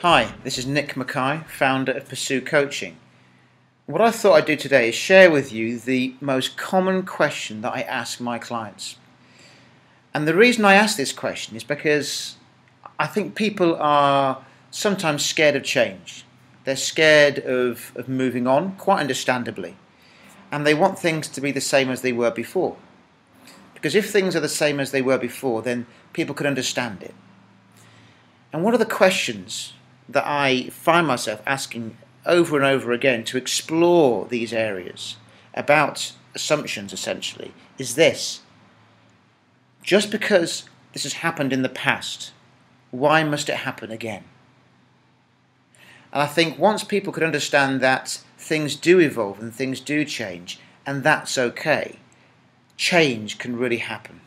Hi, this is Nick Mackay, founder of Pursue Coaching. What I thought I'd do today is share with you the most common question that I ask my clients. And the reason I ask this question is because I think people are sometimes scared of change. They're scared of, of moving on, quite understandably. And they want things to be the same as they were before. Because if things are the same as they were before, then people could understand it. And one of the questions that I find myself asking over and over again to explore these areas about assumptions essentially is this just because this has happened in the past, why must it happen again? And I think once people could understand that things do evolve and things do change, and that's okay, change can really happen.